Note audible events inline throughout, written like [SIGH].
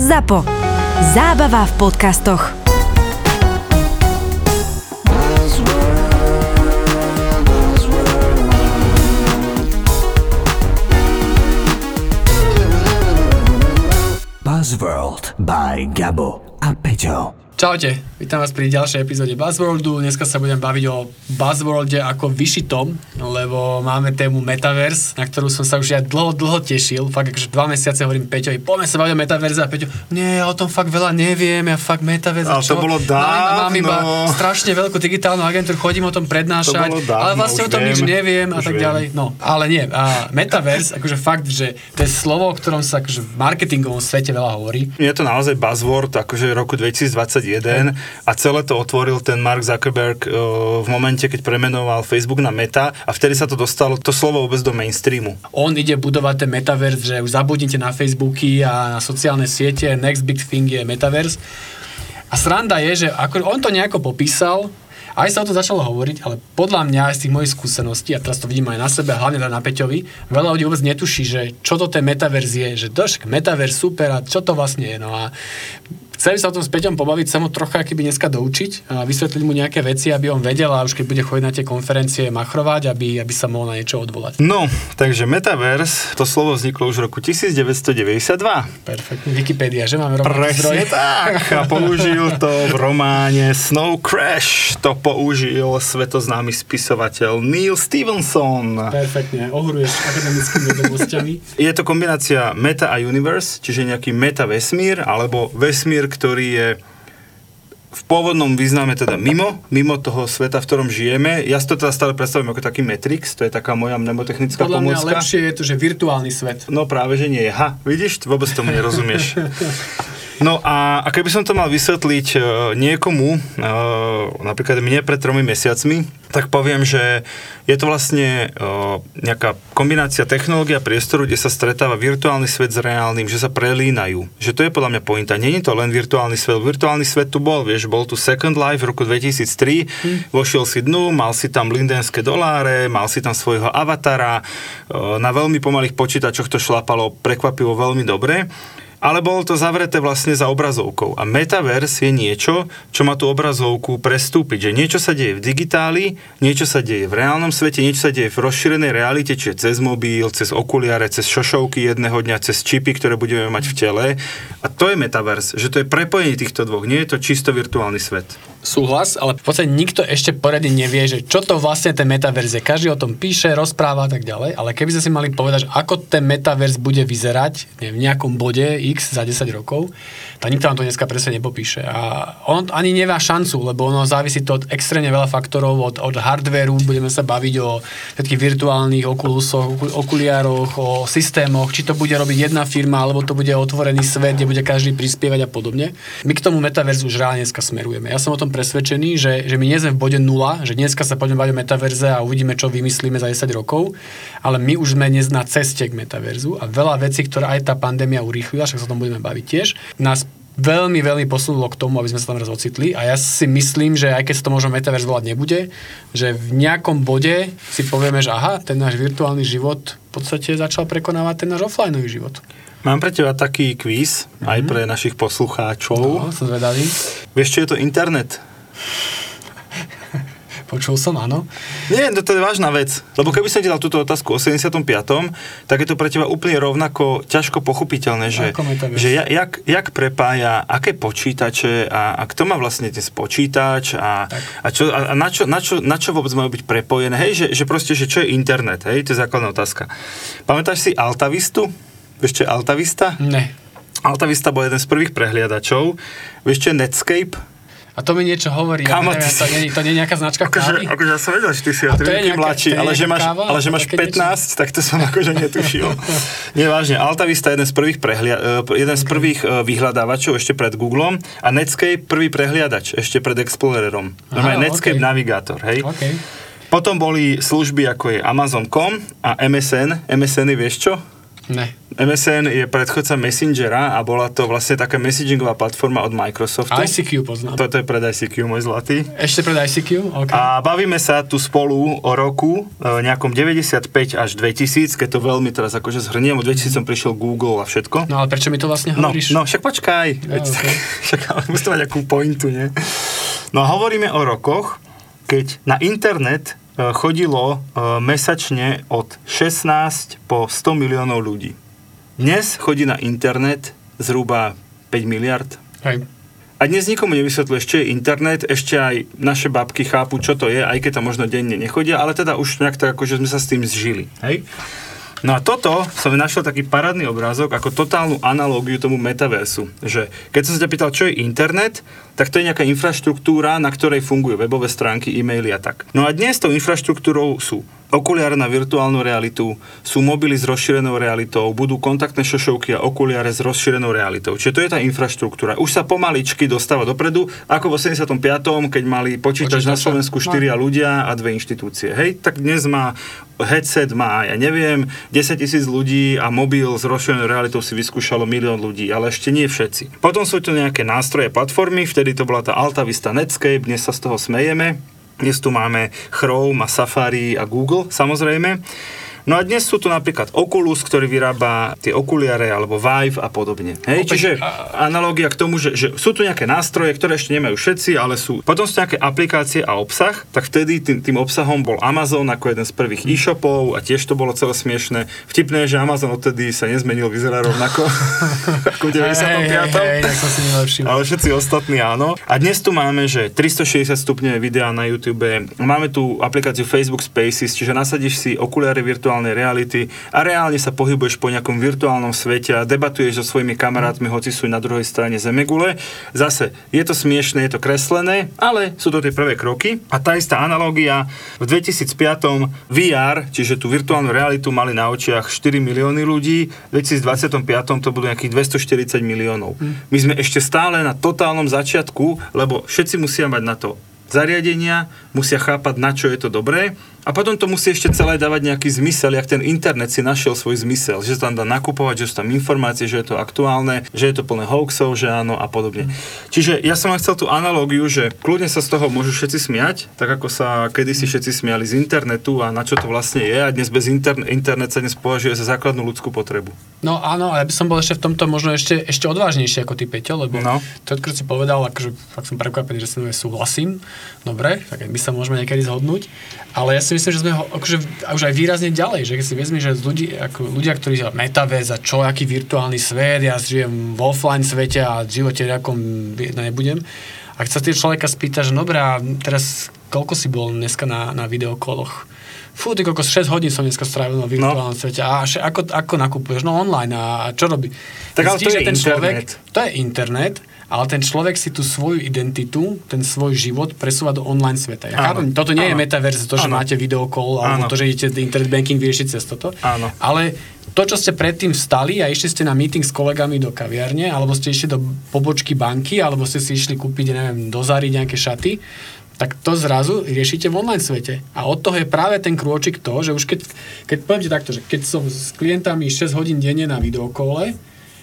ZAPO. Zábava v podcastoch. Buzzworld by Gabo a Peťo. Čaute, vítam vás pri ďalšej epizóde Buzzworldu. Dneska sa budem baviť o Buzzworlde ako vyšitom, lebo máme tému Metaverse, na ktorú som sa už ja dlho, dlho tešil. Fakt, akože dva mesiace hovorím Peťovi, poďme sa baviť o Metaverse a Peťo, nie, ja o tom fakt veľa neviem, ja fakt Metaverse. Ale to čo? bolo Mám, mám iba dávno. strašne veľkú digitálnu agentúru, chodím o tom prednášať, To dávno, ale vlastne o tom nič viem, neviem a tak viem. ďalej. No, ale nie. A Metaverse, akože fakt, že to je slovo, o ktorom sa akože v marketingovom svete veľa hovorí. Je to naozaj buzzword, akože roku 2021 a celé to otvoril ten Mark Zuckerberg eh, v momente, keď premenoval Facebook na Meta a vtedy sa to dostalo, to slovo vôbec do mainstreamu. on ide budovať ten metaverse, že už zabudnite na Facebooky a na sociálne siete, next big thing je metaverse. A sranda je, že ako, on to nejako popísal, aj sa o to začalo hovoriť, ale podľa mňa aj z tých mojich skúseností, a teraz to vidím aj na sebe, hlavne teda na Peťovi, veľa ľudí vôbec netuší, že čo to ten metaverse je, že to však metaverse super a čo to vlastne je. No a chceli sa o tom s Peťom pobaviť, sa mu trocha keby dneska doučiť a vysvetliť mu nejaké veci, aby on vedel a už keď bude chodiť na tie konferencie machrovať, aby, aby sa mohol na niečo odvolať. No, takže Metaverse, to slovo vzniklo už v roku 1992. Perfektne. Wikipedia, že máme rovnaké zdroje? Presne tak. A použil to v románe Snow Crash. To použil svetoznámy spisovateľ Neil Stevenson. Perfektne, ohruješ akademickými vedomosťami. Je to kombinácia meta a universe, čiže nejaký meta vesmír, alebo vesmír, ktorý je v pôvodnom význame teda mimo, mimo toho sveta, v ktorom žijeme. Ja si to teda stále predstavím ako taký Matrix, to je taká moja mnemotechnická Podľa mňa pomôcka. lepšie je to, že virtuálny svet. No práve, že nie. Ha, vidíš, vôbec tomu nerozumieš. [LAUGHS] No a, a keby som to mal vysvetliť e, niekomu, e, napríklad mne pred tromi mesiacmi, tak poviem, že je to vlastne e, nejaká kombinácia technológie a priestoru, kde sa stretáva virtuálny svet s reálnym, že sa prelínajú. Že to je podľa mňa pointa. Není to len virtuálny svet. Virtuálny svet tu bol, vieš, bol tu Second Life v roku 2003, vošiel si dnu, mal si tam lindenské doláre, mal si tam svojho avatara, na veľmi pomalých počítačoch to šlapalo prekvapivo veľmi dobre ale bolo to zavreté vlastne za obrazovkou. A metaverse je niečo, čo má tú obrazovku prestúpiť. Že niečo sa deje v digitáli, niečo sa deje v reálnom svete, niečo sa deje v rozšírenej realite, čiže cez mobil, cez okuliare, cez šošovky jedného dňa, cez čipy, ktoré budeme mať v tele. A to je metaverse, že to je prepojenie týchto dvoch, nie je to čisto virtuálny svet. Súhlas, ale v podstate nikto ešte poriadne nevie, že čo to vlastne ten metaverse je. Každý o tom píše, rozpráva a tak ďalej, ale keby sme si mali povedať, že ako ten metaverse bude vyzerať neviem, v nejakom bode X za 10 rokov, tak nikto nám to dneska presne nepopíše. A on ani nemá šancu, lebo ono závisí to od extrémne veľa faktorov, od, od hardwareu, budeme sa baviť o všetkých virtuálnych okulusoch, oku- okuliároch, o systémoch, či to bude robiť jedna firma, alebo to bude otvorený svet, kde bude každý prispievať a podobne. My k tomu metaverzu už reálne dneska smerujeme. Ja som o tom presvedčený, že, že my nie sme v bode nula, že dneska sa poďme baviť o metaverze a uvidíme, čo vymyslíme za 10 rokov, ale my už sme dnes na ceste k metaverzu a veľa vecí, ktoré aj tá pandémia urýchlila, však sa o tom budeme baviť tiež, nás veľmi, veľmi posunulo k tomu, aby sme sa tam raz ocitli a ja si myslím, že aj keď sa to možno metaverse volať nebude, že v nejakom bode si povieme, že aha, ten náš virtuálny život v podstate začal prekonávať ten náš offlineový život. Mám pre teba taký quiz, aj pre našich poslucháčov. No, som zvedavý. Vieš, čo je to internet? [LAUGHS] Počul som, áno. Nie, to, to je vážna vec. Lebo keby som ti dal túto otázku o 75., tak je to pre teba úplne rovnako ťažko pochopiteľné, že, že ja- jak, jak prepája, aké počítače a, a kto má vlastne dnes počítač a, a, čo, a, a na, čo, na, čo, na čo vôbec majú byť prepojené. Hej, že, že proste, že čo je internet, hej, to je základná otázka. Pamätáš si Altavistu? Vieš, čo je Altavista? Ne. Altavista bol jeden z prvých prehliadačov. Vieš, čo je Netscape? A to mi niečo hovorí. ja Kamo, neviem, ty to, si- nie, to nie je nejaká značka kávy? Akože, akože ja som vedel, že ty si o to je tri roky nejaká- mladší, ale že máš, káva? ale že máš Také niečo? 15, tak to som [LAUGHS] akože netušil. [LAUGHS] Nie, vážne, Altavista je jeden z prvých, prehlia, eh, jeden z prvých eh, vyhľadávačov ešte pred Googlom a Netscape prvý prehliadač ešte pred Explorerom. Normálne Netscape okej. navigátor, hej. OK. Potom boli služby ako je Amazon.com a MSN. MSN je vieš čo? Ne. MSN je predchodca Messengera a bola to vlastne taká messengingová platforma od Microsoftu. ICQ poznám. Toto je pred ICQ, môj zlatý. Ešte pred ICQ? OK. A bavíme sa tu spolu o roku e, nejakom 95 až 2000, keď to veľmi teraz akože zhrniem, od 2000 som prišiel Google a všetko. No ale prečo mi to vlastne No, hovoríš? no však počkaj, veď, ok. [LAUGHS] však ale musí to mať akú pointu, nie? No a hovoríme o rokoch, keď na internet chodilo e, mesačne od 16 po 100 miliónov ľudí. Dnes chodí na internet zhruba 5 miliard. Hej. A dnes nikomu nevysvetľuješ, čo je internet, ešte aj naše babky chápu, čo to je, aj keď tam možno denne nechodia, ale teda už nejak tak akože sme sa s tým zžili. Hej? No a toto som našiel taký parádny obrázok ako totálnu analógiu tomu metaversu. Že keď som sa ťa pýtal, čo je internet, tak to je nejaká infraštruktúra, na ktorej fungujú webové stránky, e-maily a tak. No a dnes tou infraštruktúrou sú okuliare na virtuálnu realitu, sú mobily s rozšírenou realitou, budú kontaktné šošovky a okuliare s rozšírenou realitou. Čiže to je tá infraštruktúra. Už sa pomaličky dostáva dopredu, ako v 85., keď mali počítač na Počítače. Slovensku štyria ľudia a dve inštitúcie. Hej, tak dnes má headset, má, ja neviem, 10 tisíc ľudí a mobil s rozšírenou realitou si vyskúšalo milión ľudí, ale ešte nie všetci. Potom sú tu nejaké nástroje, platformy, vtedy to bola tá Alta Vista Netscape, dnes sa z toho smejeme. Dnes tu máme Chrome a Safari a Google, samozrejme. No a dnes sú tu napríklad Oculus, ktorý vyrába tie okuliare, alebo Vive a podobne. Hej, Opäť, čiže a- analogia k tomu, že, že sú tu nejaké nástroje, ktoré ešte nemajú všetci, ale sú. Potom sú nejaké aplikácie a obsah, tak vtedy tým, tým obsahom bol Amazon ako jeden z prvých e-shopov a tiež to bolo celé smiešne. Vtipné, že Amazon odtedy sa nezmenil, vyzerá rovnako [LAUGHS] ako v 95. Hej, hej, hej, tak som si nelepším. Ale všetci ostatní áno. A dnes tu máme, že 360 stupňové videá na YouTube, máme tu aplikáciu Facebook Spaces, čiže nasadíš si okuliare virtuálnej reality a reálne sa pohybuješ po nejakom virtuálnom svete a debatuješ so svojimi kamarátmi, hoci sú na druhej strane Zemegule. Zase, je to smiešné, je to kreslené, ale sú to tie prvé kroky. A tá istá analogia, v 2005 VR, čiže tú virtuálnu realitu mali na očiach 4 milióny ľudí, v 2025 to budú nejakých 240 miliónov. My sme ešte stále na totálnom začiatku, lebo všetci musia mať na to zariadenia, musia chápať, na čo je to dobré a potom to musí ešte celé dávať nejaký zmysel, jak ten internet si našiel svoj zmysel, že sa tam dá nakupovať, že sú tam informácie, že je to aktuálne, že je to plné hoaxov, že áno a podobne. Čiže ja som vám chcel tú analógiu, že kľudne sa z toho môžu všetci smiať, tak ako sa kedysi všetci smiali z internetu a na čo to vlastne je a dnes bez interne- internet sa dnes považuje za základnú ľudskú potrebu. No áno, ale by som bol ešte v tomto možno ešte, ešte odvážnejší ako ty, Peťo, lebo No. to, čo si povedal, akože fakt som prekvapený, že s tým súhlasím. Dobre, tak my sa môžeme niekedy zhodnúť. Ale ja si myslím, že sme ho akože, už aj výrazne ďalej, že keď si vezmi, že ľudí, ako ľudia, ktorí sa metaverse a čo, aký virtuálny svet, ja žijem v offline svete a v živote nejakom nebudem. A keď sa tie človeka spýta, že dobre, a teraz koľko si bol dneska na, na videokoloch? Fú, ty kokos, 6 hodín som dneska strávil na virtuálnom no. svete. A še, ako, ako nakupuješ? No online. A čo robí? Tak ale to je ten človek, internet. to je internet, ale ten človek si tú svoju identitu, ten svoj život presúva do online sveta. Ja chápem, toto nie je Áno. metaverse, to, že Áno. máte videokol, alebo Áno. to, že idete internet banking vyriešiť cez toto. Áno. Ale to, čo ste predtým vstali a išli ste na meeting s kolegami do kaviarne, alebo ste išli do pobočky banky, alebo ste si išli kúpiť, neviem, do Zary nejaké šaty, tak to zrazu riešite v online svete. A od toho je práve ten krôčik to, že už keď, keď poviem ti takto, že keď som s klientami 6 hodín denne na videokole,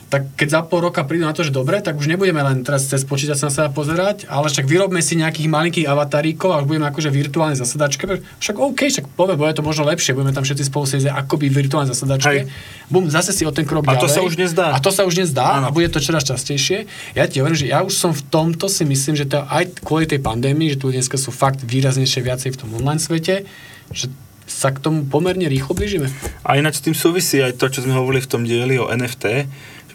tak keď za pol roka prídu na to, že dobre, tak už nebudeme len teraz cez počítač na seba pozerať, ale však vyrobme si nejakých malinkých avataríkov a už budeme akože virtuálne zasadačke. Však OK, však povie, bude to možno lepšie, budeme tam všetci spolu sedieť akoby virtuálne zasadačke. Hej. Bum, zase si o ten krok A to ďalej. sa už nezdá. A to sa už nezdá Áno. a bude to čoraz častejšie. Ja ti hovorím, že ja už som v tomto si myslím, že to aj kvôli tej pandémii, že tu dneska sú fakt výraznejšie viacej v tom online svete, že sa k tomu pomerne rýchlo blížime. A ináč s tým súvisí aj to, čo sme hovorili v tom dieli o NFT,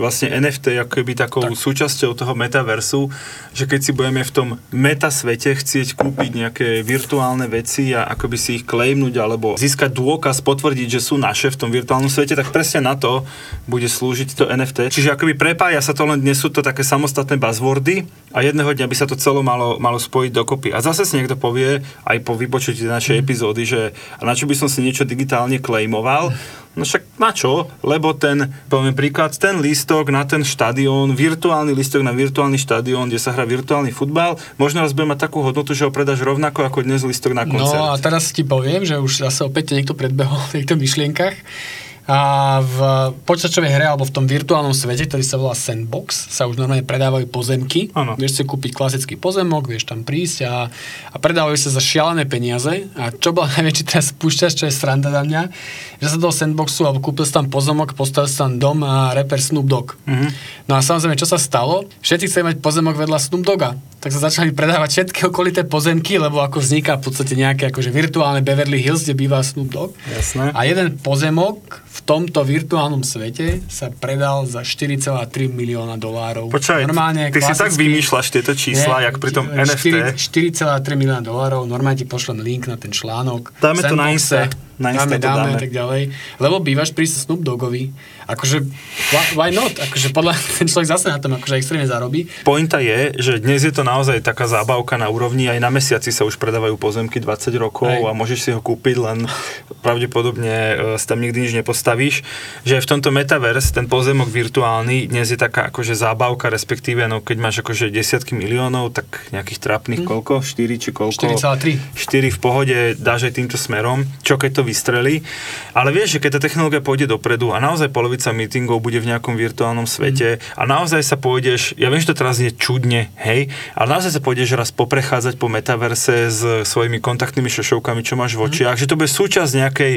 vlastne NFT je ako keby takou tak. súčasťou toho metaversu, že keď si budeme v tom meta svete chcieť kúpiť nejaké virtuálne veci a akoby si ich claimnúť alebo získať dôkaz, potvrdiť, že sú naše v tom virtuálnom svete, tak presne na to bude slúžiť to NFT. Čiže akoby prepája sa to len dnes sú to také samostatné buzzwordy a jedného dňa by sa to celo malo, malo spojiť dokopy. A zase si niekto povie, aj po vypočutí našej epizódy, že a na čo by som si niečo digitálne claimoval, [LAUGHS] No však na čo? Lebo ten, poviem príklad, ten lístok na ten štadión, virtuálny lístok na virtuálny štadión, kde sa hrá virtuálny futbal, možno raz bude mať takú hodnotu, že ho predáš rovnako ako dnes lístok na koncert. No a teraz ti poviem, že už zase opäť niekto predbehol v týchto myšlienkach. A v počítačovej hre alebo v tom virtuálnom svete, ktorý sa volá Sandbox, sa už normálne predávajú pozemky. Áno. Vieš si kúpiť klasický pozemok, vieš tam prísť a, a predávajú sa za šialené peniaze. A čo bol [LAUGHS] najväčší teraz spúšťač, čo je sranda na mňa, že sa do Sandboxu alebo kúpil si tam pozemok, postavil si tam dom a reper Snoop Dogg. Mhm. No a samozrejme, čo sa stalo? Všetci chceli mať pozemok vedľa Snoop Dogga. Tak sa začali predávať všetky okolité pozemky, lebo ako vzniká v podstate nejaké akože virtuálne Beverly Hills, kde býva Snoop Dogg. Jasné. A jeden pozemok v tomto virtuálnom svete sa predal za 4,3 milióna dolárov. Počkaj, normálne, ty si tak vymýšľaš tieto čísla, jak pri tom NFT. 4,3 milióna dolárov, normálne ti pošlem link na ten článok. Dáme to na Sandboxe. Insta. Na Insta dáme, to dáme, dáme. tak ďalej. Lebo bývaš pri Snoop Doggovi. Akože, why, not? Akože podľa [LAUGHS] ten človek zase na tom akože extrémne zarobí. Pointa je, že dnes je to naozaj taká zábavka na úrovni, aj na mesiaci sa už predávajú pozemky 20 rokov Hej. a môžeš si ho kúpiť, len pravdepodobne e, si tam nikdy nič nepostavíš. Že v tomto metaverse ten pozemok virtuálny dnes je taká akože zábavka, respektíve no, keď máš akože desiatky miliónov, tak nejakých trápnych koľko? 4 či koľko? 4,3. 4 v pohode dáš aj týmto smerom, čo keď to vystrelí. Ale vieš, že keď tá technológia pôjde dopredu a naozaj polovica meetingov bude v nejakom virtuálnom svete a naozaj sa pôjdeš, ja viem, že to teraz je čudne, hej, ale naozaj sa pôjdeš raz poprechádzať po metaverse s svojimi kontaktnými šošovkami, čo máš v očiach, že to bude súčasť nejakej,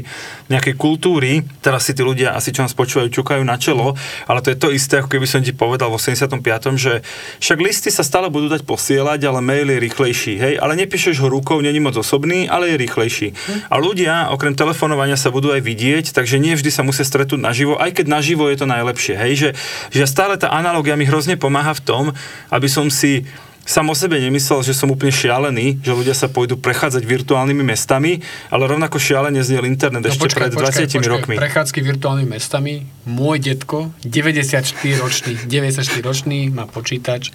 nejakej kultúry. Teraz si tí ľudia asi, čo nás počúvajú, ťukajú na čelo, ale to je to isté, ako keby som ti povedal v 85., že však listy sa stále budú dať posielať, ale mail je rýchlejší, hej, ale nepíšeš ho rukou, není moc osobný, ale je rýchlejší. A ľudia, okrem telefonovania sa budú aj vidieť, takže nie vždy sa musia stretnúť naživo, aj keď naživo je to najlepšie, hej, že, že stále tá analogia mi hrozne pomáha v tom, aby som si sám o sebe nemyslel, že som úplne šialený, že ľudia sa pôjdu prechádzať virtuálnymi mestami, ale rovnako šialene zniel internet ešte pred 20 rokmi. Prechádzky virtuálnymi mestami. Môj detko, 94 ročný, 94 ročný, má počítač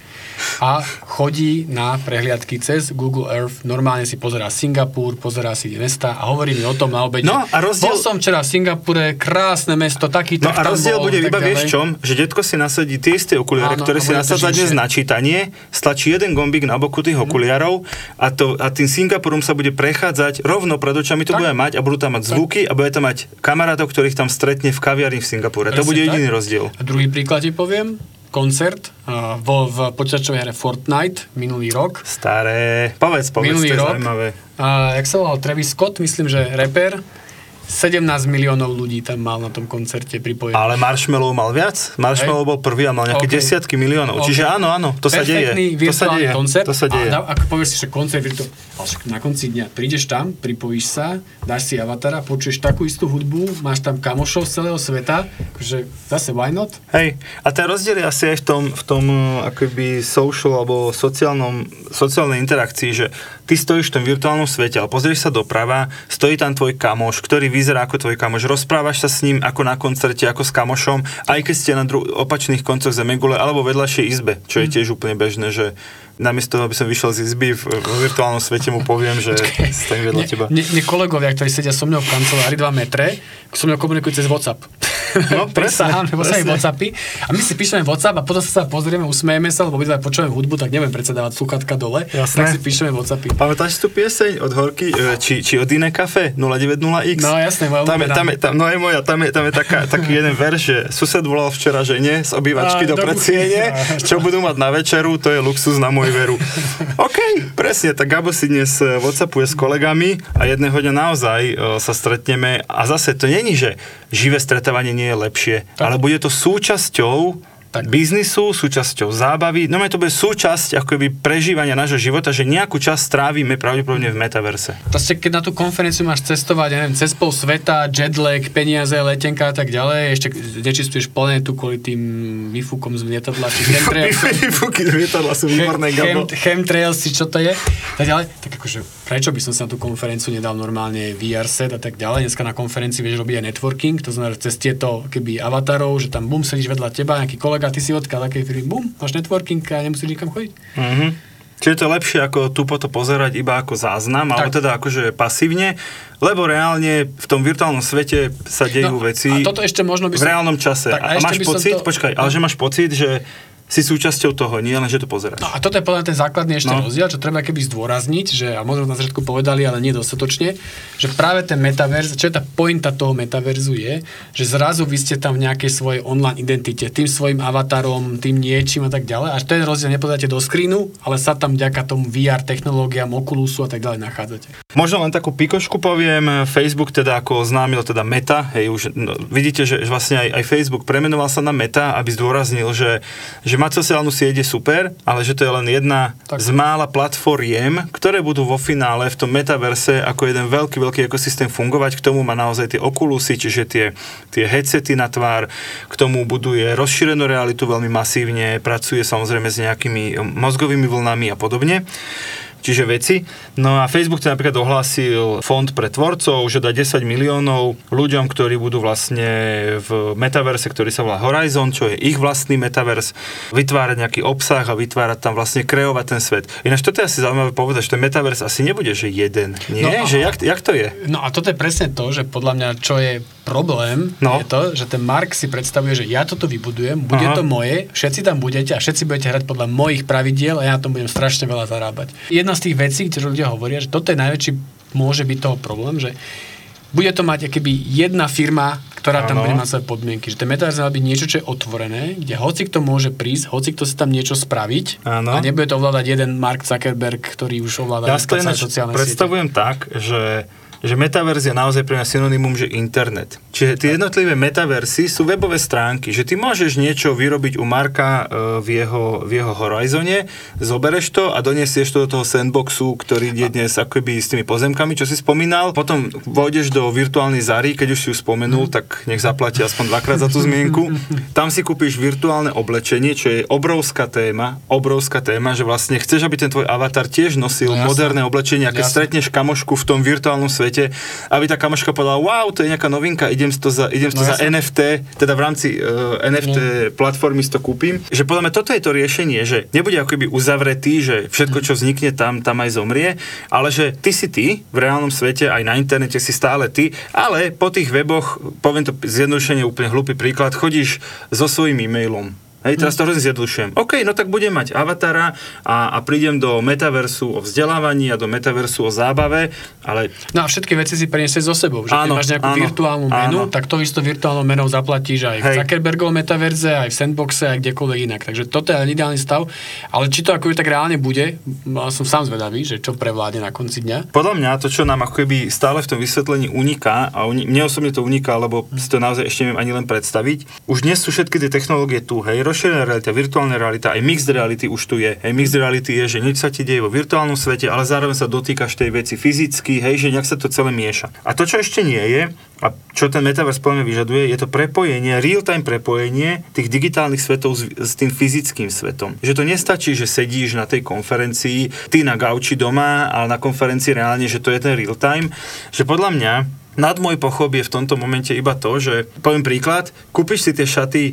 a chodí na prehliadky cez Google Earth. Normálne si pozerá Singapur, pozerá si mesta a hovorí mi o tom na obede. No a rozdiel- Bol som včera v Singapure, krásne mesto, taký No a rozdiel bude iba, vieš čom? Že detko si nasadí tie isté okuliare, ktoré si nasadza dnes na čítanie, stlačí jeden gombík na boku tých okuliarov a, to, a tým Singapurom sa bude prechádzať, rovno pred očami to Tak. bude mať a budú tam mať zvuky a bude tam mať kamarátov, ktorých tam stretne v kaviarni v Singapure. to bude tak. jediný rozdiel. A druhý príklad ti poviem. Koncert uh, vo, v počítačovej hre Fortnite minulý rok. Staré. Povedz, povedz, minulý to je rok. zaujímavé. A jak sa volal Travis Scott, myslím, že reper. 17 miliónov ľudí tam mal na tom koncerte pripojených. Ale Marshmallow mal viac. Marshmallow Hej. bol prvý a mal nejaké OK. desiatky miliónov. OK. Čiže áno, áno, to sa deje. To sa deje. koncert. To sa deje. A ako povieš si, že koncert virtuálny. Ale však na konci dňa prídeš tam, pripojíš sa, dáš si avatara, počuješ takú istú hudbu, máš tam kamošov z celého sveta, že zase why not? Hej, a ten rozdiel je asi aj v tom, v tom uh, akoby social alebo sociálnom, sociálnej interakcii, že ty stojíš v tom virtuálnom svete, ale pozrieš sa doprava, stojí tam tvoj kamoš, ktorý vyzerá ako tvoj kamoš, rozprávaš sa s ním ako na koncerte, ako s kamošom, aj keď ste na dru- opačných koncoch zemegule alebo vedľašej izbe, čo je tiež úplne bežné, že namiesto toho, aby som vyšiel z izby v, v virtuálnom svete mu poviem, že [LAUGHS] stojím vedľa teba. Ne, ne, kolegovia, ktorí sedia so mnou v kancelárii 2 metre, so mnou komunikujú cez WhatsApp. [LAUGHS] No, presne, lebo sa. WhatsAppy. A my si píšeme WhatsApp a potom sa pozrieme, usmejeme sa, lebo my počujeme hudbu, tak neviem predsa dávať sluchatka dole. Jasné. Tak si píšeme WhatsAppy. Pamätáš tú pieseň od Horky, e, či, či od iné kafe 090X? No, jasné, moja tam je, tam je, tam, no je moja, tam je, tam je taká, taký jeden verš, že sused volal včera žene z obývačky Á, do do predsiene, čo budú mať na večeru, to je luxus na môj veru. [LAUGHS] OK, presne, tak Gabo si dnes e, whatsappuje s kolegami a jedného dňa naozaj e, sa stretneme a zase to není, že živé stretávanie nie je lepšie, ale bude to súčasťou Tak. biznisu, súčasťou zábavy, no to bude súčasť ako keby prežívania nášho života, že nejakú časť strávime pravdepodobne v metaverse. Proste, keď na tú konferenciu máš cestovať, ja neviem, cez pol sveta, jetlag, peniaze, letenka a tak ďalej, ešte nečistuješ planetu kvôli tým výfukom z lietadla, [LAUGHS] Výfuky z lietadla sú výborné, chemtrails, či čo to je, tak ďalej. Tak akože, prečo by som sa na tú konferenciu nedal normálne VR set a tak ďalej. Dneska na konferencii vieš robiť aj networking, to znamená, cez tieto keby avatarov, že tam bum, sedíš vedľa teba, nejaký kolega, ty si odkiaľ takej firmy, bum, máš networking a nemusíš nikam chodiť. Mhm. Čiže to je lepšie ako tupo to pozerať iba ako záznam, alebo Tak. teda akože pasívne, lebo reálne v tom virtuálnom svete sa dejú No, veci a toto ešte možno by v som- reálnom čase. Tak, a a, máš pocit, to- počkaj, ale že máš pocit, že si súčasťou toho, nie len, že to pozeráš. No a toto je podľa ten základný ešte No. rozdiel, čo treba keby zdôrazniť, že, a možno na začiatku povedali, ale nie dostatočne, že práve ten metaverz, čo je tá pointa toho metaverzu je, že zrazu vy ste tam v nejakej svojej online identite, tým svojim avatarom, tým niečím a tak ďalej. Až ten rozdiel nepodáte do screenu, ale sa tam vďaka tomu VR technológiám, Oculusu a tak ďalej nachádzate. Možno len takú pikošku poviem, Facebook teda ako oznámil teda Meta, hej, už no, vidíte, že že vlastne aj, aj Facebook premenoval sa na Meta, aby zdôraznil, že, že mať sociálnu sieť je super, ale že to je len jedna Tak. z mála platformiem, ktoré budú vo finále v tom metaverse ako jeden veľký, veľký ekosystém fungovať. K tomu má naozaj tie okulusy, čiže tie, tie headsety na tvár, k tomu buduje rozšírenú realitu veľmi masívne, pracuje samozrejme s nejakými mozgovými vlnami a podobne čiže veci. No a Facebook to napríklad ohlásil fond pre tvorcov, že dá 10 miliónov ľuďom, ktorí budú vlastne v metaverse, ktorý sa volá Horizon, čo je ich vlastný metavers, vytvárať nejaký obsah a vytvárať tam vlastne kreovať ten svet. Ináč toto je asi zaujímavé povedať, že ten metavers asi nebude, že jeden. Nie? No, že jak, jak to je? No a toto je presne to, že podľa mňa, čo je problém, No. je to, že ten Mark si predstavuje, že ja toto vybudujem, bude Aha. to moje, všetci tam budete a všetci budete hrať podľa mojich pravidiel a ja na tom budem strašne veľa zarábať. Jedna z tých vecí, ktoré ľudia hovoria, že toto je najväčší, môže byť toho problém, že bude to mať keby jedna firma, ktorá tam Áno. bude mať svoje podmienky. Že ten metaverse má byť niečo, čo je otvorené, kde hoci kto môže prísť, hoci kto si tam niečo spraviť Áno. a nebude to ovládať jeden Mark Zuckerberg, ktorý už ovláda Ja to ináč sociálne siete. predstavujem tak, že že metaverz je naozaj pre mňa synonymum, že internet. Čiže tie jednotlivé metaversy sú webové stránky, že ty môžeš niečo vyrobiť u Marka e, v jeho, v jeho horizone, zobereš to a doniesieš to do toho sandboxu, ktorý je dnes akoby s tými pozemkami, čo si spomínal. Potom vôjdeš do virtuálnej Zary, keď už si ju spomenul, tak nech zaplatí aspoň dvakrát za tú zmienku. [LAUGHS] Tam si kúpiš virtuálne oblečenie, čo je obrovská téma, obrovská téma, že vlastne chceš, aby ten tvoj avatar tiež nosil No moderné oblečenie, keď stretneš kamošku v tom virtuálnom svete, aby tá kamoška povedala, wow, to je nejaká novinka, idem to za, idem si to No za. NFT, teda v rámci uh, NFT platformy si to kúpim. Že podľa mňa toto je to riešenie, že nebude ako keby uzavretý, že všetko, čo vznikne tam, tam aj zomrie, ale že ty si ty, v reálnom svete, aj na internete si stále ty, ale po tých weboch, poviem to zjednodušene úplne hlupý príklad, chodíš so svojím e-mailom. Hej, teraz to hrozne zjednodušujem. OK, no tak budem mať avatara a, a prídem do metaversu o vzdelávaní a do metaversu o zábave, ale No a všetky veci si preniesieš so sebou. Že Áno, máš nejakú áno, virtuálnu menu, áno. tak to isto virtuálnou menou zaplatíš aj v Hej. Zuckerbergovom metaverze, aj v Sandboxe, aj kdekoľvek inak. Takže toto je ideálny stav. Ale či to ako tak reálne bude, no, som sám zvedavý, že čo prevládne na konci dňa. Podľa mňa to, čo nám ako keby stále v tom vysvetlení uniká, a uni- mne osobne to uniká, lebo si to naozaj ešte neviem ani len predstaviť, už dnes sú všetky tie technológie tu, hej, rozšírená realita, virtuálna realita, aj mixed reality už tu je. Hej, mixed reality je, že niečo sa ti deje vo virtuálnom svete, ale zároveň sa dotýkaš tej veci fyzicky, hej, že nejak sa to celé mieša. A to, čo ešte nie je, a čo ten metaverse mňa vyžaduje, je to prepojenie, real-time prepojenie tých digitálnych svetov s, s tým fyzickým svetom. Že to nestačí, že sedíš na tej konferencii, ty na gauči doma, ale na konferencii reálne, že to je ten real-time. Že podľa mňa nad môj pochop je v tomto momente iba to, že poviem príklad, kúpiš si tie šaty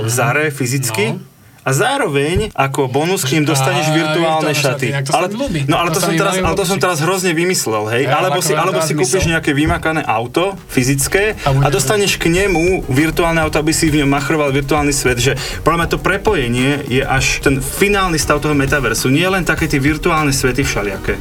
v Zare fyzicky, No. a zároveň ako bonus k ním dostaneš virtuálne šaty. šaty, ale, no ale To to, som teraz, ale to som teraz hrozne vymyslel, hej? Ja, alebo si, alebo si kúpiš nejaké vymakané auto, fyzické, a dostaneš k nemu virtuálne auto, aby si v ňom machroval virtuálny svet, že podľa mňa to prepojenie je až ten finálny stav toho metaversu, nie len také tie virtuálne svety všelijaké.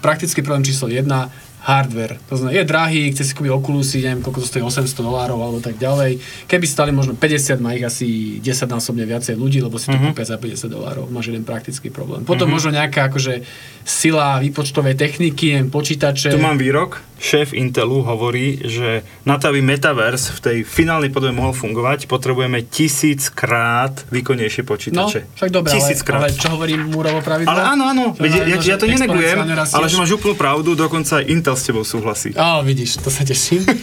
Praktický problém číslo 1, hardware. To znamená, je drahý, chce si kúpiť Oculusy, neviem, koľko to stojí, 800 dolárov alebo tak ďalej. Keby stali možno 50, má ich asi 10 násobne viacej ľudí, lebo si to Mhm. kúpia za 50 dolárov. Máš jeden praktický problém. Potom možno nejaká akože sila výpočtovej techniky, neviem, počítače. Tu mám výrok, šéf Intelu hovorí, že na to, aby Metaverse v tej finálnej podobe mohol fungovať, potrebujeme tisíckrát výkonnejšie No, počítače. však dobre, ale, Tisíckrát. ale čo hovorí Múrovo pravidlo? Ale áno, áno, veď, ja, že ja to nenegujem, ale že máš úplnú pravdu, dokonca Intel s tebou súhlasí. Á, vidíš, to sa teším. [LAUGHS]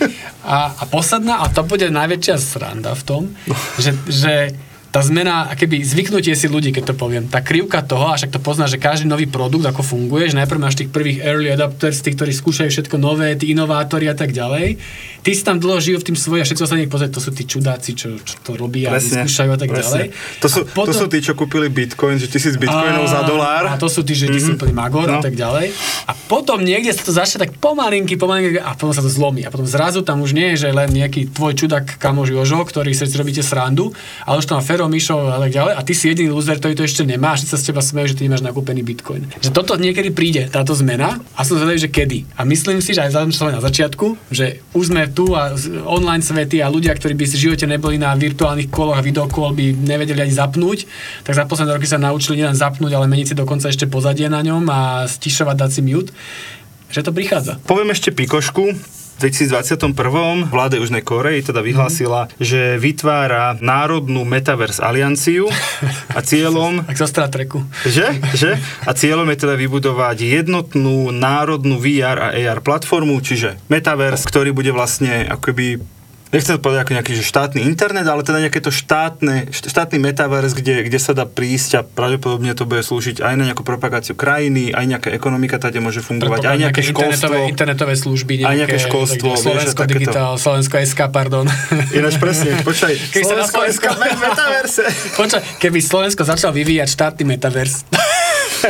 A, a posledná, a to bude najväčšia sranda v tom, No. že, že tá zmena, keby zvyknutie si ľudí, keď to poviem, tá krivka toho, a však to pozná, že každý nový produkt, ako funguje, že najprv máš tých prvých early adapters, tí, ktorí skúšajú všetko nové, tí inovátori a tak ďalej. Tí si tam dlho žijú v tým svoje a všetci ostatní pozrieť, to sú tí čudáci, čo, čo to robia, Presne, vyskúšajú a tak presne. ďalej. To sú, a potom, to sú tí, čo kúpili bitcoin, že tisíc bitcoinov za dolár. A to sú tí, že ty si úplný magor No. a tak ďalej. A potom niekde sa to začne tak pomalinky, pomalinky a potom sa to zlomí. A potom zrazu tam už nie je, že len nejaký tvoj čudák kamož Jožo, ktorý si robíte srandu, ale už tam Fero, Mišo a tak ďalej. A ty si jediný loser, ktorý to ešte nemá, všetci sa z teba smejú, že ty nemáš nakúpený bitcoin. Že toto niekedy príde, táto zmena a som zvedavý, že kedy. A myslím si, že aj som na začiatku, že už sme tu a online svety a ľudia, ktorí by si v živote neboli na virtuálnych koloch a videokol, by nevedeli ani zapnúť, tak za posledné roky sa naučili nielen zapnúť, ale meniť si dokonca ešte pozadie na ňom a stišovať, dať si mute, že to prichádza. Poviem ešte pikošku. V 2021. vláda Južnej Korei teda vyhlásila, že vytvára národnú Metaverse alianciu a cieľom [LAUGHS] zo Star Treku. že? že? A cieľom je teda vybudovať jednotnú národnú VR a AR platformu, čiže Metaverse, ktorý bude vlastne akoby nechcem povedať ako nejaký že štátny internet, ale teda nejaké to štátne, št- štátny metaverse, kde, kde sa dá prísť a pravdepodobne to bude slúžiť aj na nejakú propagáciu krajiny, aj nejaká ekonomika tady môže fungovať, aj nejaké školstvo. internetové, internetové služby, Aj nejaké školstvo, vieš, Slovensko takéto. digitál, Slovensko SK, pardon. Ináč presne, počkaj, Keby Slovensko SK Slovensko- me- metaverse. Počkaj, keby Slovensko začal vyvíjať štátny metaverse.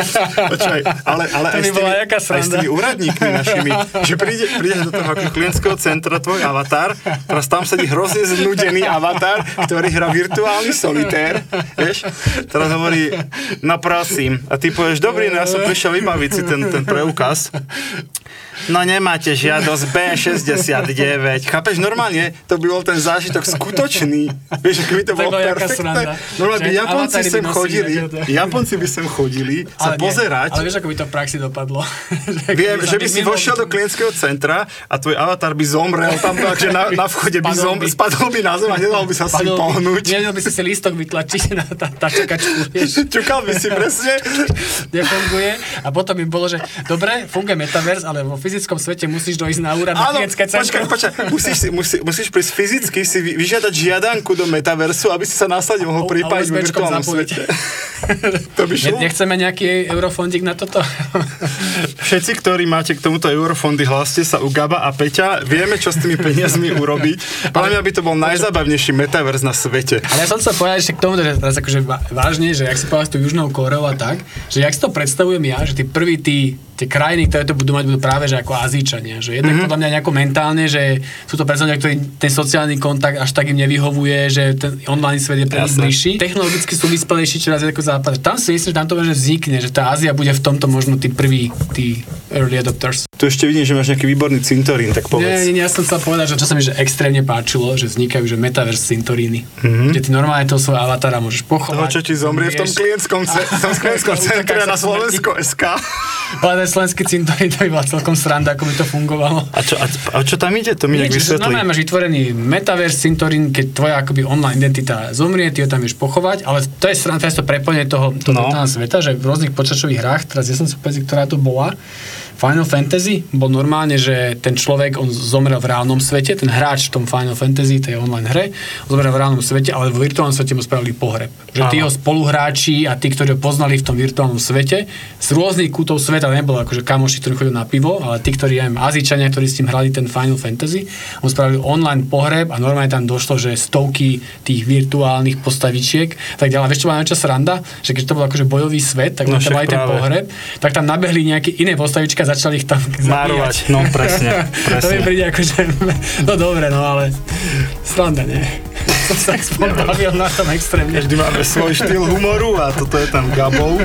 [LAUGHS] Počkaj, ale, ale To aj, by bola tými, jaká aj s tými úradníkmi našimi, že príde, prídeš do toho ako klientského centra, tvoj avatar, teraz tam sedí hrozne znudený avatar, ktorý hrá virtuálny solitér, vieš, teraz hovorí, no prosím, a ty povieš, dobrý, no ja som prišiel vybaviť si ten, ten preukaz, No nemáte žiadosť B69. Chápeš, normálne to by bol ten zážitok skutočný. Vieš, keby to bolo jaká perfektné. Normálne by Japonci by sem chodili. Japonci by sem chodili sa nie, pozerať. Ale vieš, ako by to v praxi dopadlo? [LAUGHS] Viem, že by si vošiel do klientského centra a tvoj avatar by zomrel tam, takže na, na vchode by, zom, by. spadol by na zem a nedal by sa by- pohnúť. Nevedel by si si lístok vytlačiť na tá, tá čakačku, vieš. [LAUGHS] Čukal by si presne. [LAUGHS] nefunguje a potom by bolo, že dobre, funguje metaverse, ale vo fyzickom svete musíš dojsť na úrad na Áno, klientské počkaj, centrum. počkaj, musíš, musí, musíš prísť fyzicky si vy- vyžiadať žiadanku do metaversu, aby si sa následne mohol pripájať v virtuálnom svete. [LAUGHS] to by šlo. Ne, nechceme nejaký eurofondík na toto? Všetci, ktorí máte k tomuto eurofondy, hláste sa u Gaba a Peťa. Vieme, čo s tými peniazmi [LAUGHS] urobiť. Podľa mňa by to bol najzábavnejší metaverse na svete. Ale ja som chcel povedať ešte k tomu, že teraz akože vážne, že jak si povedal s tou Južnou Koreou a tak, že jak si to predstavujem ja, že tí prví tí, tie krajiny, ktoré to budú mať, budú práve že ako Azíčania. Že jednak mm-hmm. podľa mňa nejako mentálne, že sú to predsa ľudia, ktorí ten sociálny kontakt až tak im nevyhovuje, že ten online svet je pre nich bližší. Technologicky sú vyspelejší čoraz ako západ. Tam si myslím, že tam to možno vznikne, že tá Ázia bude v tomto možno tí prví, tí early adopters. Tu ešte vidím, že máš nejaký výborný cintorín, tak povedz. nie, nie, ja som chcel povedať, že čo sa mi že extrémne páčilo, že vznikajú, že metaverse cintoríny, mm-hmm. kde ty normálne toho svojho avatara môžeš pochovať. Toho, čo ti zomrie v tom klientskom, ce- [LAUGHS] klientskom centre na Slovensko SK. Ale ten slovenský cintorín, to by bola celkom sranda, ako by to fungovalo. A čo, a, a čo tam ide? To mi nejak vysvetlí. normálne máš vytvorený metaverse cintorín, keď tvoja akoby online identita zomrie, ty ho tam vieš pochovať, ale to je sranda, to je to prepojenie toho, toho No. no. sveta, že v rôznych počačových hrách, teraz ja som si povedal, ktorá to bola, Final Fantasy bol normálne, že ten človek, on zomrel v reálnom svete, ten hráč v tom Final Fantasy, tej online hre, zomrel v reálnom svete, ale v virtuálnom svete mu spravili pohreb. Že tí jeho spoluhráči a tí, ktorí ho poznali v tom virtuálnom svete, z rôznych kútov sveta, nebolo akože kamoši, ktorí chodili na pivo, ale tí, ktorí, ja Azičania, ktorí s tým hrali ten Final Fantasy, mu spravili online pohreb a normálne tam došlo, že stovky tých virtuálnych postavičiek, tak ďalej. Vieš, čo bola najväčšia sranda? Že keď to bol akože bojový svet, tak No tam mali ten pohreb, tak tam nabehli nejaké iné postavičky a začali ich tam Márovať, zabíjať. no presne, [LAUGHS] to mi presne. príde akože, no dobre, no ale sranda, nie? Som sa [LAUGHS] aspoň bavil na tom extrémne. Každý máme svoj štýl humoru a toto je tam Gabov.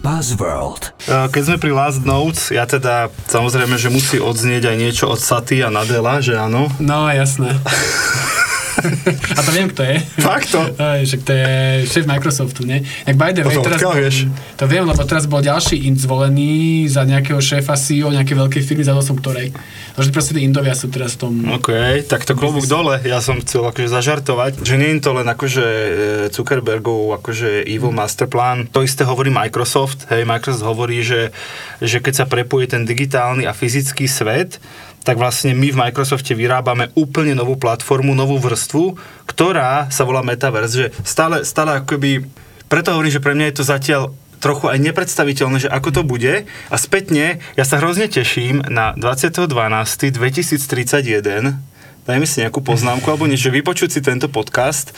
Buzzworld. Uh, Keď sme pri Last Notes, ja teda samozrejme, že musí odznieť aj niečo od Saty a Nadela, že áno? No, jasné. [LAUGHS] [LAUGHS] A to viem, kto je. Fakt to? [LAUGHS] Aj, však to je šéf Microsoftu, nie? Jak by the way, Pozor, teraz, vieš? to viem, lebo teraz bol ďalší int zvolený za nejakého šéfa CEO nejakej veľkej firmy, za som ktorej. Takže proste tí Indovia sú teraz v tom... OK, tak to klobúk dole. Ja som chcel akože zažartovať, že nie je to len akože e, Zuckerbergov akože evil masterplan. To isté hovorí Microsoft. Hej, Microsoft hovorí, že, že keď sa prepojí ten digitálny a fyzický svet, tak vlastne my v Microsofte vyrábame úplne novú platformu, novú vrstvu, ktorá sa volá Metaverse, že stále, stále akoby, preto hovorím, že pre mňa je to zatiaľ trochu aj nepredstaviteľné, že ako to bude. A spätne, ja sa hrozne teším na 20.12.2031, dajme si nejakú poznámku alebo niečo, vypočuť si tento podcast,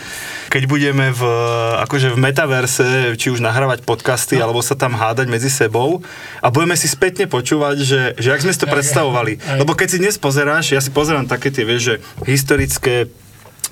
keď budeme v, akože v metaverse, či už nahrávať podcasty, No. alebo sa tam hádať medzi sebou a budeme si spätne počúvať, že, že ak sme si to Aj, predstavovali. aj. Lebo keď si dnes pozeráš, ja si pozerám také tie, vieš, že historické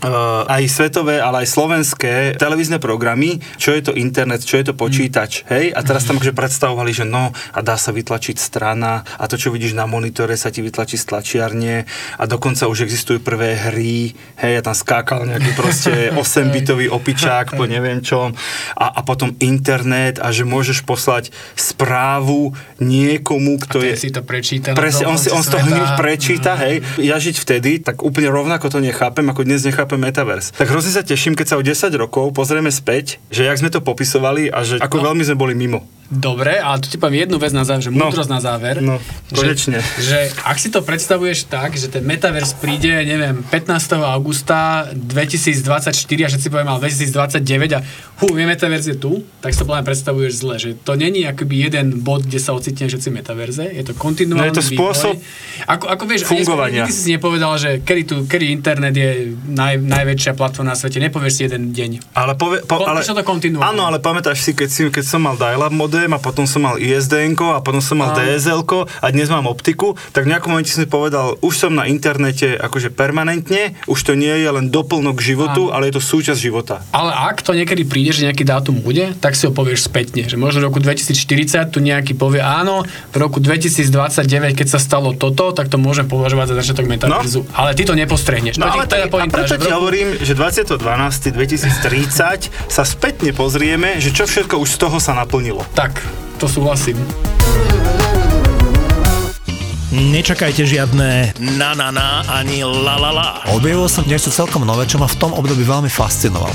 Uh, aj svetové, ale aj slovenské televízne programy, čo je to internet, čo je to počítač, hej? A teraz tam akože predstavovali, že no, a dá sa vytlačiť strana a to, čo vidíš na monitore, sa ti vytlačí z tlačiarne a dokonca už existujú prvé hry, hej, a tam skákal nejaký proste [LAUGHS] 8-bitový opičák po neviem čom a, a potom internet a že môžeš poslať správu niekomu, kto je... si to prečíta. Presne, on si, on si to hneď prečíta, hej. Ja žiť vtedy, tak úplne rovnako to nechápem, ako dnes nechápem Metaverse. Tak hrozne sa teším, keď sa o 10 rokov pozrieme späť, že jak sme to popisovali a že ako No. veľmi sme boli mimo. Dobre, ale tu ti poviem jednu vec na záver, že No. múdrosť na záver. No, konečne. Že, že ak si to predstavuješ tak, že ten metaverse príde, neviem, 15. augusta 2024 a všetci povieme, ale 2029 a hú, je metaverse je tu, tak si to mňa predstavuješ zle, že to není akoby jeden bod, kde sa ocitne všetci metaverze, je to kontinuálny No, je to spôsob vývoj. ako, ako vieš, fungovania. Nikdy si nepovedal, že kedy, tu, kedy internet je naj, najväčšia platforma na svete, nepovieš si jeden deň. Ale, pove, po, Kon- ale, to kontinuálne? Áno, ale pamätáš si, keď, si, keď som mal dial-up modem a potom som mal isdn a potom som mal dsl a dnes mám optiku, tak v nejakom momente som povedal, už som na internete akože permanentne, už to nie je len doplnok životu, Áno. ale je to súčasť života. Ale ak to niekedy príde, že nejaký dátum bude, tak si ho povieš spätne. Že možno v roku 2040 tu nejaký povie áno, v roku 2029, keď sa stalo toto, tak to môžem považovať za začiatok metaverzu. No. Ale ty to nepostrehneš. No to ale tak, a pointa, preto že v ti roku- hovorím, že 20.12.2030 sa spätne pozrieme, že čo všetko už z toho sa naplnilo. Tak, to súhlasím. Nečakajte žiadne na na na ani la la la. Objavil som niečo celkom nové, čo ma v tom období veľmi fascinoval.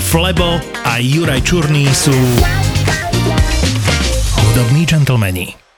Flebo a Juraj Čurný sú Hudobní džentlmeni.